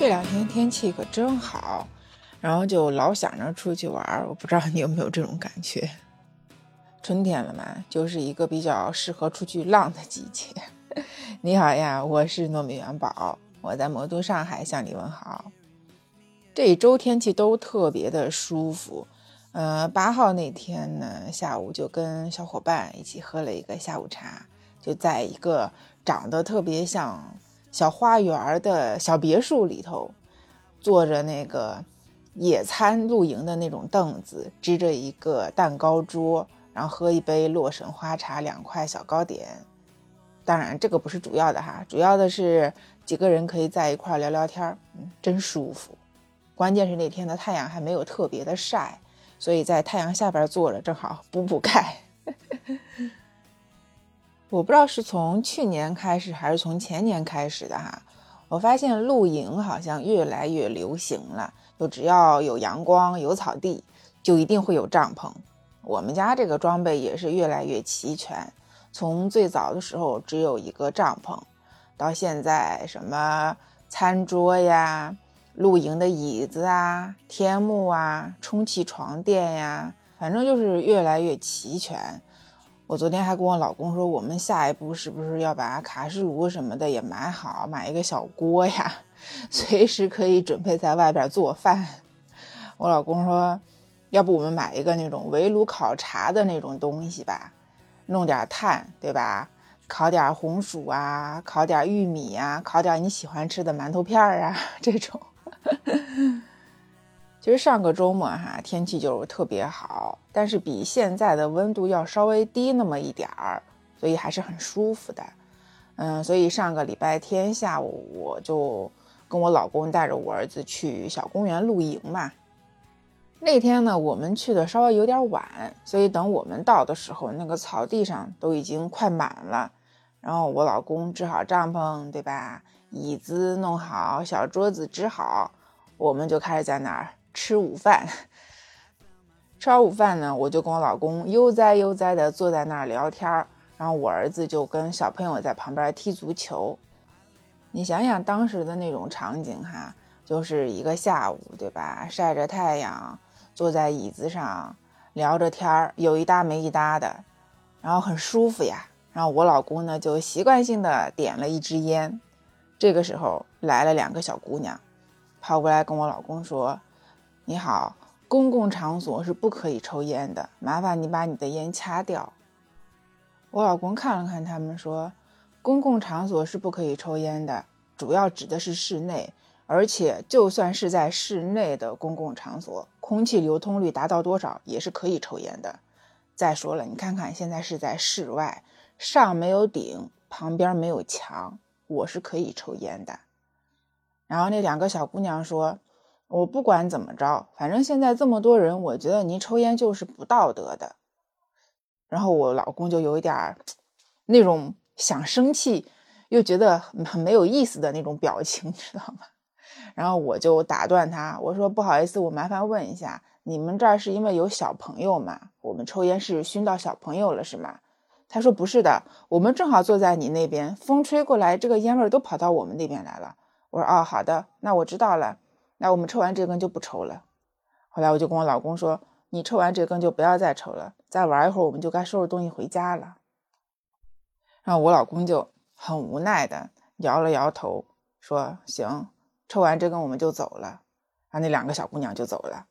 这两天天气可真好，然后就老想着出去玩儿。我不知道你有没有这种感觉？春天了嘛，就是一个比较适合出去浪的季节。你好呀，我是糯米元宝，我在魔都上海向你问好。这一周天气都特别的舒服。呃，八号那天呢，下午就跟小伙伴一起喝了一个下午茶，就在一个长得特别像小花园的小别墅里头，坐着那个野餐露营的那种凳子，支着一个蛋糕桌，然后喝一杯洛神花茶，两块小糕点。当然，这个不是主要的哈，主要的是几个人可以在一块聊聊天，嗯，真舒服。关键是那天的太阳还没有特别的晒。所以在太阳下边坐着，正好补补钙。我不知道是从去年开始还是从前年开始的哈，我发现露营好像越来越流行了。就只要有阳光、有草地，就一定会有帐篷。我们家这个装备也是越来越齐全。从最早的时候只有一个帐篷，到现在什么餐桌呀。露营的椅子啊，天幕啊，充气床垫呀，反正就是越来越齐全。我昨天还跟我老公说，我们下一步是不是要把卡式炉什么的也买好，买一个小锅呀，随时可以准备在外边做饭。我老公说，要不我们买一个那种围炉烤茶的那种东西吧，弄点炭，对吧？烤点红薯啊，烤点玉米啊，烤点你喜欢吃的馒头片儿啊，这种。其实上个周末哈，天气就特别好，但是比现在的温度要稍微低那么一点儿，所以还是很舒服的。嗯，所以上个礼拜天下午，我就跟我老公带着我儿子去小公园露营嘛。那天呢，我们去的稍微有点晚，所以等我们到的时候，那个草地上都已经快满了。然后我老公支好帐篷，对吧？椅子弄好，小桌子支好，我们就开始在那儿吃午饭。吃完午饭呢，我就跟我老公悠哉悠哉地坐在那儿聊天，然后我儿子就跟小朋友在旁边踢足球。你想想当时的那种场景哈，就是一个下午，对吧？晒着太阳，坐在椅子上聊着天儿，有一搭没一搭的，然后很舒服呀。然后我老公呢，就习惯性的点了一支烟。这个时候来了两个小姑娘，跑过来跟我老公说：“你好，公共场所是不可以抽烟的，麻烦你把你的烟掐掉。”我老公看了看他们，说：“公共场所是不可以抽烟的，主要指的是室内，而且就算是在室内的公共场所，空气流通率达到多少也是可以抽烟的。再说了，你看看现在是在室外。”上没有顶，旁边没有墙，我是可以抽烟的。然后那两个小姑娘说：“我不管怎么着，反正现在这么多人，我觉得您抽烟就是不道德的。”然后我老公就有一点那种想生气，又觉得很没有意思的那种表情，知道吗？然后我就打断他，我说：“不好意思，我麻烦问一下，你们这儿是因为有小朋友吗？我们抽烟是熏到小朋友了，是吗？”他说：“不是的，我们正好坐在你那边，风吹过来，这个烟味都跑到我们那边来了。”我说：“哦，好的，那我知道了。那我们抽完这根就不抽了。”后来我就跟我老公说：“你抽完这根就不要再抽了，再玩一会儿我们就该收拾东西回家了。”然后我老公就很无奈的摇了摇头，说：“行，抽完这根我们就走了。”然后那两个小姑娘就走了。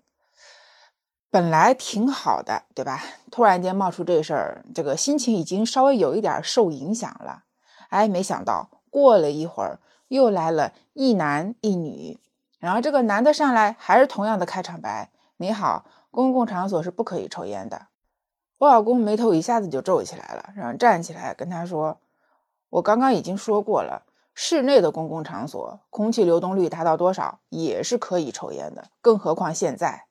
本来挺好的，对吧？突然间冒出这事儿，这个心情已经稍微有一点受影响了。哎，没想到过了一会儿，又来了一男一女，然后这个男的上来还是同样的开场白：“你好，公共场所是不可以抽烟的。”我老公眉头一下子就皱起来了，然后站起来跟他说：“我刚刚已经说过了，室内的公共场所空气流动率达到多少也是可以抽烟的，更何况现在。”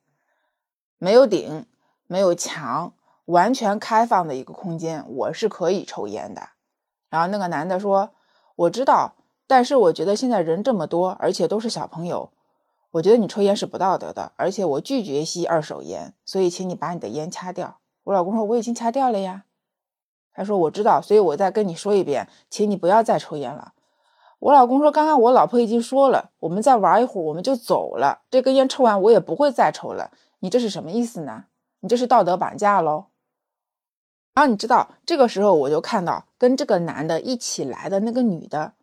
没有顶，没有墙，完全开放的一个空间，我是可以抽烟的。然后那个男的说：“我知道，但是我觉得现在人这么多，而且都是小朋友，我觉得你抽烟是不道德的，而且我拒绝吸二手烟，所以请你把你的烟掐掉。”我老公说：“我已经掐掉了呀。”他说：“我知道，所以我再跟你说一遍，请你不要再抽烟了。”我老公说：“刚刚我老婆已经说了，我们再玩一会儿，我们就走了。这根烟抽完，我也不会再抽了。你这是什么意思呢？你这是道德绑架喽？”然后你知道，这个时候我就看到跟这个男的一起来的那个女的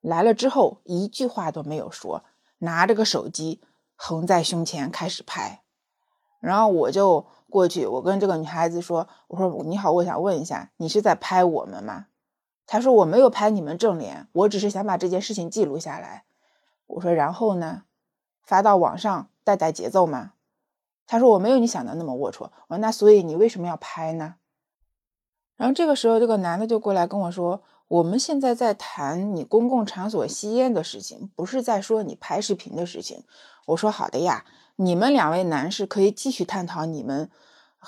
来了之后，一句话都没有说，拿着个手机横在胸前开始拍。然后我就过去，我跟这个女孩子说：“我说你好，我想问一下，你是在拍我们吗？”他说我没有拍你们正脸，我只是想把这件事情记录下来。我说然后呢，发到网上带带节奏吗？他说我没有你想的那么龌龊。我说那所以你为什么要拍呢？然后这个时候这个男的就过来跟我说，我们现在在谈你公共场所吸烟的事情，不是在说你拍视频的事情。我说好的呀，你们两位男士可以继续探讨你们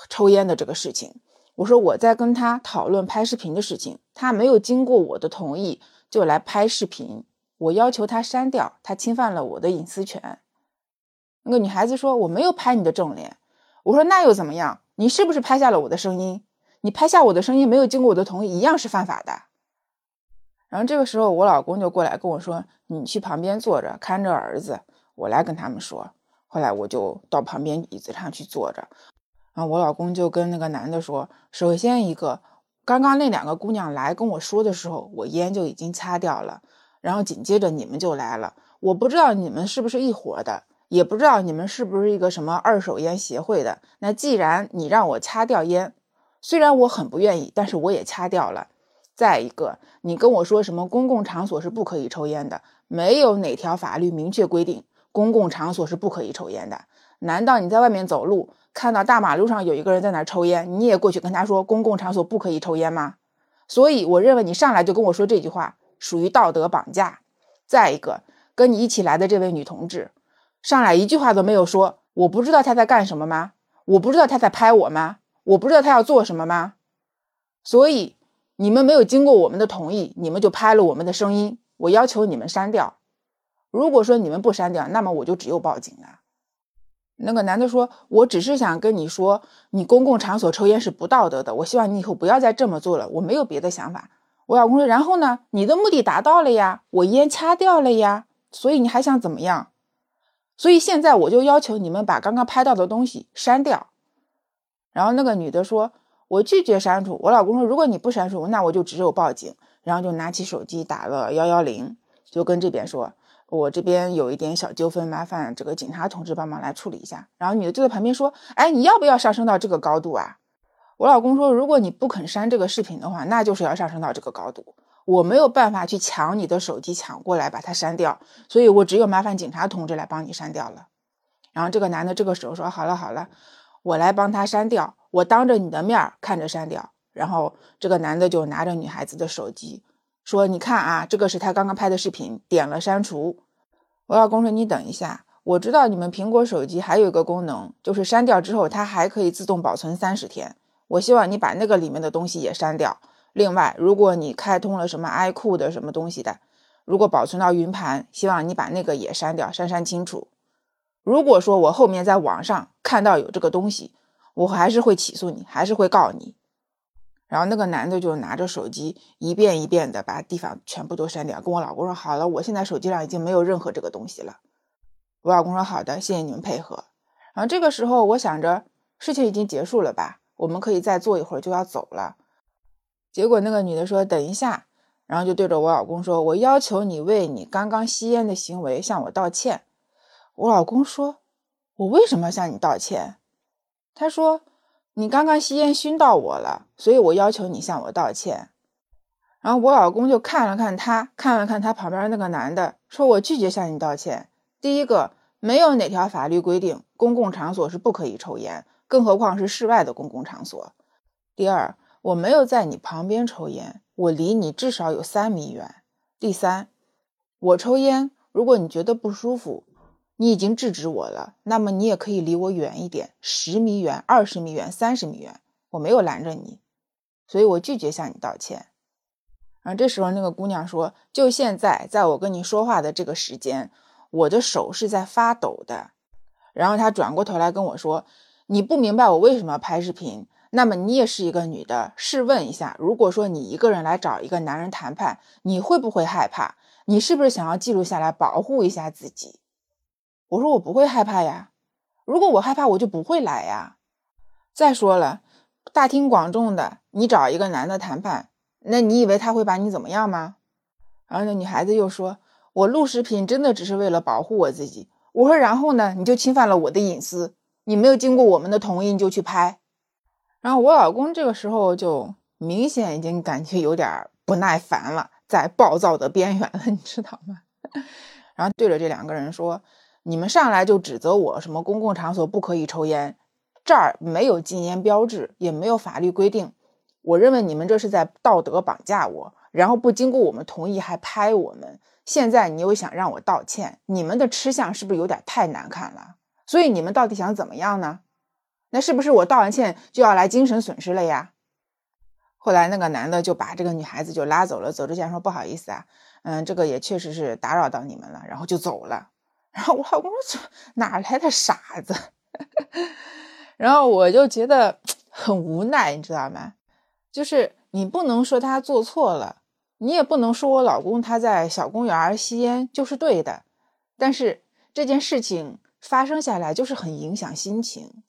抽烟的这个事情。我说我在跟他讨论拍视频的事情，他没有经过我的同意就来拍视频，我要求他删掉，他侵犯了我的隐私权。那个女孩子说我没有拍你的正脸，我说那又怎么样？你是不是拍下了我的声音？你拍下我的声音没有经过我的同意，一样是犯法的。然后这个时候我老公就过来跟我说，你去旁边坐着看着儿子，我来跟他们说。后来我就到旁边椅子上去坐着。然后我老公就跟那个男的说：“首先一个，刚刚那两个姑娘来跟我说的时候，我烟就已经掐掉了。然后紧接着你们就来了，我不知道你们是不是一伙的，也不知道你们是不是一个什么二手烟协会的。那既然你让我掐掉烟，虽然我很不愿意，但是我也掐掉了。再一个，你跟我说什么公共场所是不可以抽烟的，没有哪条法律明确规定公共场所是不可以抽烟的。难道你在外面走路？”看到大马路上有一个人在那抽烟，你也过去跟他说公共场所不可以抽烟吗？所以我认为你上来就跟我说这句话属于道德绑架。再一个，跟你一起来的这位女同志上来一句话都没有说，我不知道她在干什么吗？我不知道她在拍我吗？我不知道她要做什么吗？所以你们没有经过我们的同意，你们就拍了我们的声音，我要求你们删掉。如果说你们不删掉，那么我就只有报警了。那个男的说：“我只是想跟你说，你公共场所抽烟是不道德的。我希望你以后不要再这么做了。我没有别的想法。”我老公说：“然后呢？你的目的达到了呀，我烟掐掉了呀，所以你还想怎么样？所以现在我就要求你们把刚刚拍到的东西删掉。”然后那个女的说：“我拒绝删除。”我老公说：“如果你不删除，那我就只有报警。”然后就拿起手机打了幺幺零，就跟这边说。我这边有一点小纠纷，麻烦这个警察同志帮忙来处理一下。然后女的就在旁边说：“哎，你要不要上升到这个高度啊？”我老公说：“如果你不肯删这个视频的话，那就是要上升到这个高度。我没有办法去抢你的手机，抢过来把它删掉，所以我只有麻烦警察同志来帮你删掉了。”然后这个男的这个时候说：“好了好了，我来帮他删掉，我当着你的面看着删掉。”然后这个男的就拿着女孩子的手机。说，你看啊，这个是他刚刚拍的视频，点了删除。我老公说，你等一下，我知道你们苹果手机还有一个功能，就是删掉之后它还可以自动保存三十天。我希望你把那个里面的东西也删掉。另外，如果你开通了什么 iQOO 的什么东西的，如果保存到云盘，希望你把那个也删掉，删删清楚。如果说我后面在网上看到有这个东西，我还是会起诉你，还是会告你。然后那个男的就拿着手机一遍一遍的把地方全部都删掉，跟我老公说：“好了，我现在手机上已经没有任何这个东西了。”我老公说：“好的，谢谢你们配合。”然后这个时候我想着事情已经结束了吧，我们可以再坐一会儿就要走了。结果那个女的说：“等一下。”然后就对着我老公说：“我要求你为你刚刚吸烟的行为向我道歉。”我老公说：“我为什么要向你道歉？”他说。你刚刚吸烟熏到我了，所以我要求你向我道歉。然后我老公就看了看他，看了看他旁边那个男的，说：“我拒绝向你道歉。第一个，没有哪条法律规定公共场所是不可以抽烟，更何况是室外的公共场所。第二，我没有在你旁边抽烟，我离你至少有三米远。第三，我抽烟，如果你觉得不舒服。”你已经制止我了，那么你也可以离我远一点，十米远、二十米远、三十米远，我没有拦着你，所以我拒绝向你道歉。然后这时候那个姑娘说：“就现在，在我跟你说话的这个时间，我的手是在发抖的。”然后她转过头来跟我说：“你不明白我为什么要拍视频？那么你也是一个女的，试问一下，如果说你一个人来找一个男人谈判，你会不会害怕？你是不是想要记录下来保护一下自己？我说我不会害怕呀，如果我害怕，我就不会来呀。再说了，大庭广众的，你找一个男的谈判，那你以为他会把你怎么样吗？然后那女孩子又说：“我录视频真的只是为了保护我自己。”我说：“然后呢？你就侵犯了我的隐私，你没有经过我们的同意你就去拍。”然后我老公这个时候就明显已经感觉有点不耐烦了，在暴躁的边缘了，你知道吗？然后对着这两个人说：“你们上来就指责我什么公共场所不可以抽烟，这儿没有禁烟标志，也没有法律规定。我认为你们这是在道德绑架我，然后不经过我们同意还拍我们。现在你又想让我道歉，你们的吃相是不是有点太难看了？所以你们到底想怎么样呢？”那是不是我道完歉就要来精神损失了呀？后来那个男的就把这个女孩子就拉走了，走之前说不好意思啊，嗯，这个也确实是打扰到你们了，然后就走了。然后我老公说哪来的傻子？然后我就觉得很无奈，你知道吗？就是你不能说他做错了，你也不能说我老公他在小公园吸烟就是对的，但是这件事情发生下来就是很影响心情。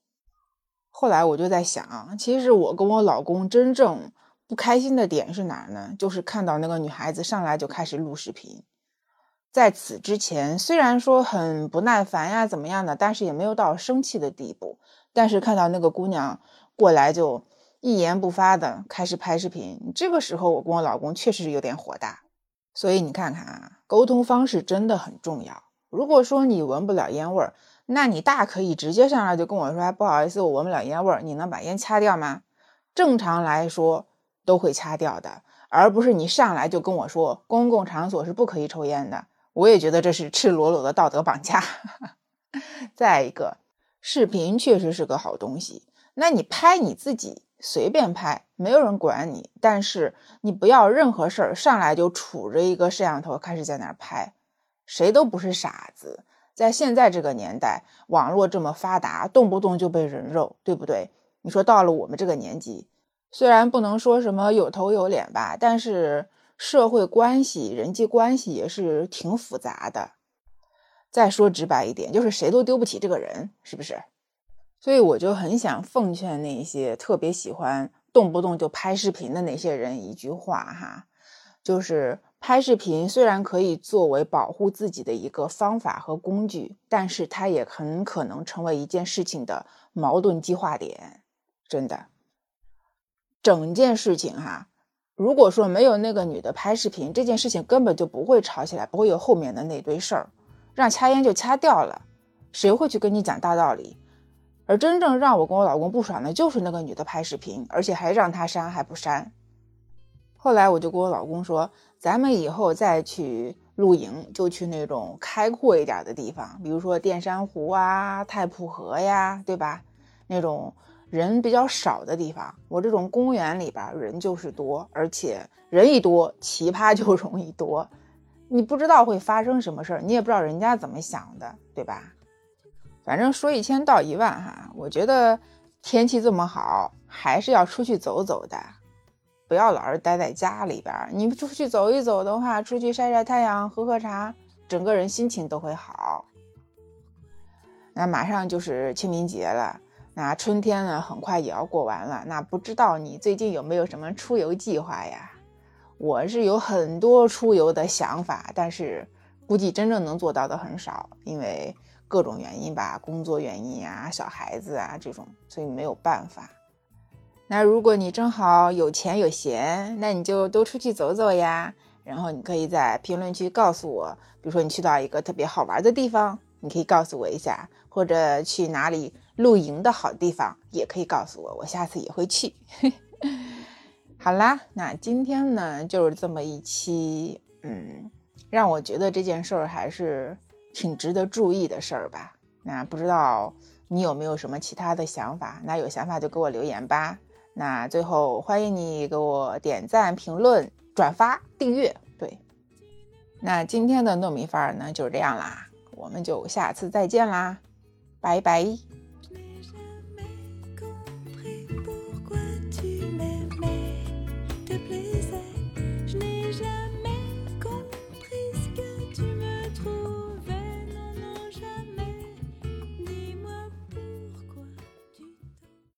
后来我就在想，其实我跟我老公真正不开心的点是哪儿呢？就是看到那个女孩子上来就开始录视频。在此之前，虽然说很不耐烦呀，怎么样的，但是也没有到生气的地步。但是看到那个姑娘过来就一言不发的开始拍视频，这个时候我跟我老公确实是有点火大。所以你看看啊，沟通方式真的很重要。如果说你闻不了烟味儿，那你大可以直接上来就跟我说，不好意思，我闻不了烟味儿，你能把烟掐掉吗？正常来说都会掐掉的，而不是你上来就跟我说公共场所是不可以抽烟的。我也觉得这是赤裸裸的道德绑架。再一个，视频确实是个好东西，那你拍你自己随便拍，没有人管你，但是你不要任何事儿上来就杵着一个摄像头开始在那儿拍，谁都不是傻子。在现在这个年代，网络这么发达，动不动就被人肉，对不对？你说到了我们这个年纪，虽然不能说什么有头有脸吧，但是社会关系、人际关系也是挺复杂的。再说直白一点，就是谁都丢不起这个人，是不是？所以我就很想奉劝那些特别喜欢动不动就拍视频的那些人一句话哈，就是。拍视频虽然可以作为保护自己的一个方法和工具，但是它也很可能成为一件事情的矛盾激化点。真的，整件事情哈，如果说没有那个女的拍视频，这件事情根本就不会吵起来，不会有后面的那堆事儿。让掐烟就掐掉了，谁会去跟你讲大道理？而真正让我跟我老公不爽的就是那个女的拍视频，而且还让他删还不删。后来我就跟我老公说。咱们以后再去露营，就去那种开阔一点的地方，比如说淀山湖啊、太浦河呀，对吧？那种人比较少的地方。我这种公园里边人就是多，而且人一多，奇葩就容易多。你不知道会发生什么事儿，你也不知道人家怎么想的，对吧？反正说一千道一万哈，我觉得天气这么好，还是要出去走走的。不要老是待在家里边，你出去走一走的话，出去晒晒太阳、喝喝茶，整个人心情都会好。那马上就是清明节了，那春天呢，很快也要过完了。那不知道你最近有没有什么出游计划呀？我是有很多出游的想法，但是估计真正能做到的很少，因为各种原因吧，工作原因啊、小孩子啊这种，所以没有办法。那如果你正好有钱有闲，那你就多出去走走呀。然后你可以在评论区告诉我，比如说你去到一个特别好玩的地方，你可以告诉我一下；或者去哪里露营的好地方，也可以告诉我，我下次也会去。好啦，那今天呢就是这么一期，嗯，让我觉得这件事儿还是挺值得注意的事儿吧。那不知道你有没有什么其他的想法？那有想法就给我留言吧。那最后，欢迎你给我点赞、评论、转发、订阅。对，那今天的糯米饭呢就是这样啦，我们就下次再见啦，拜拜。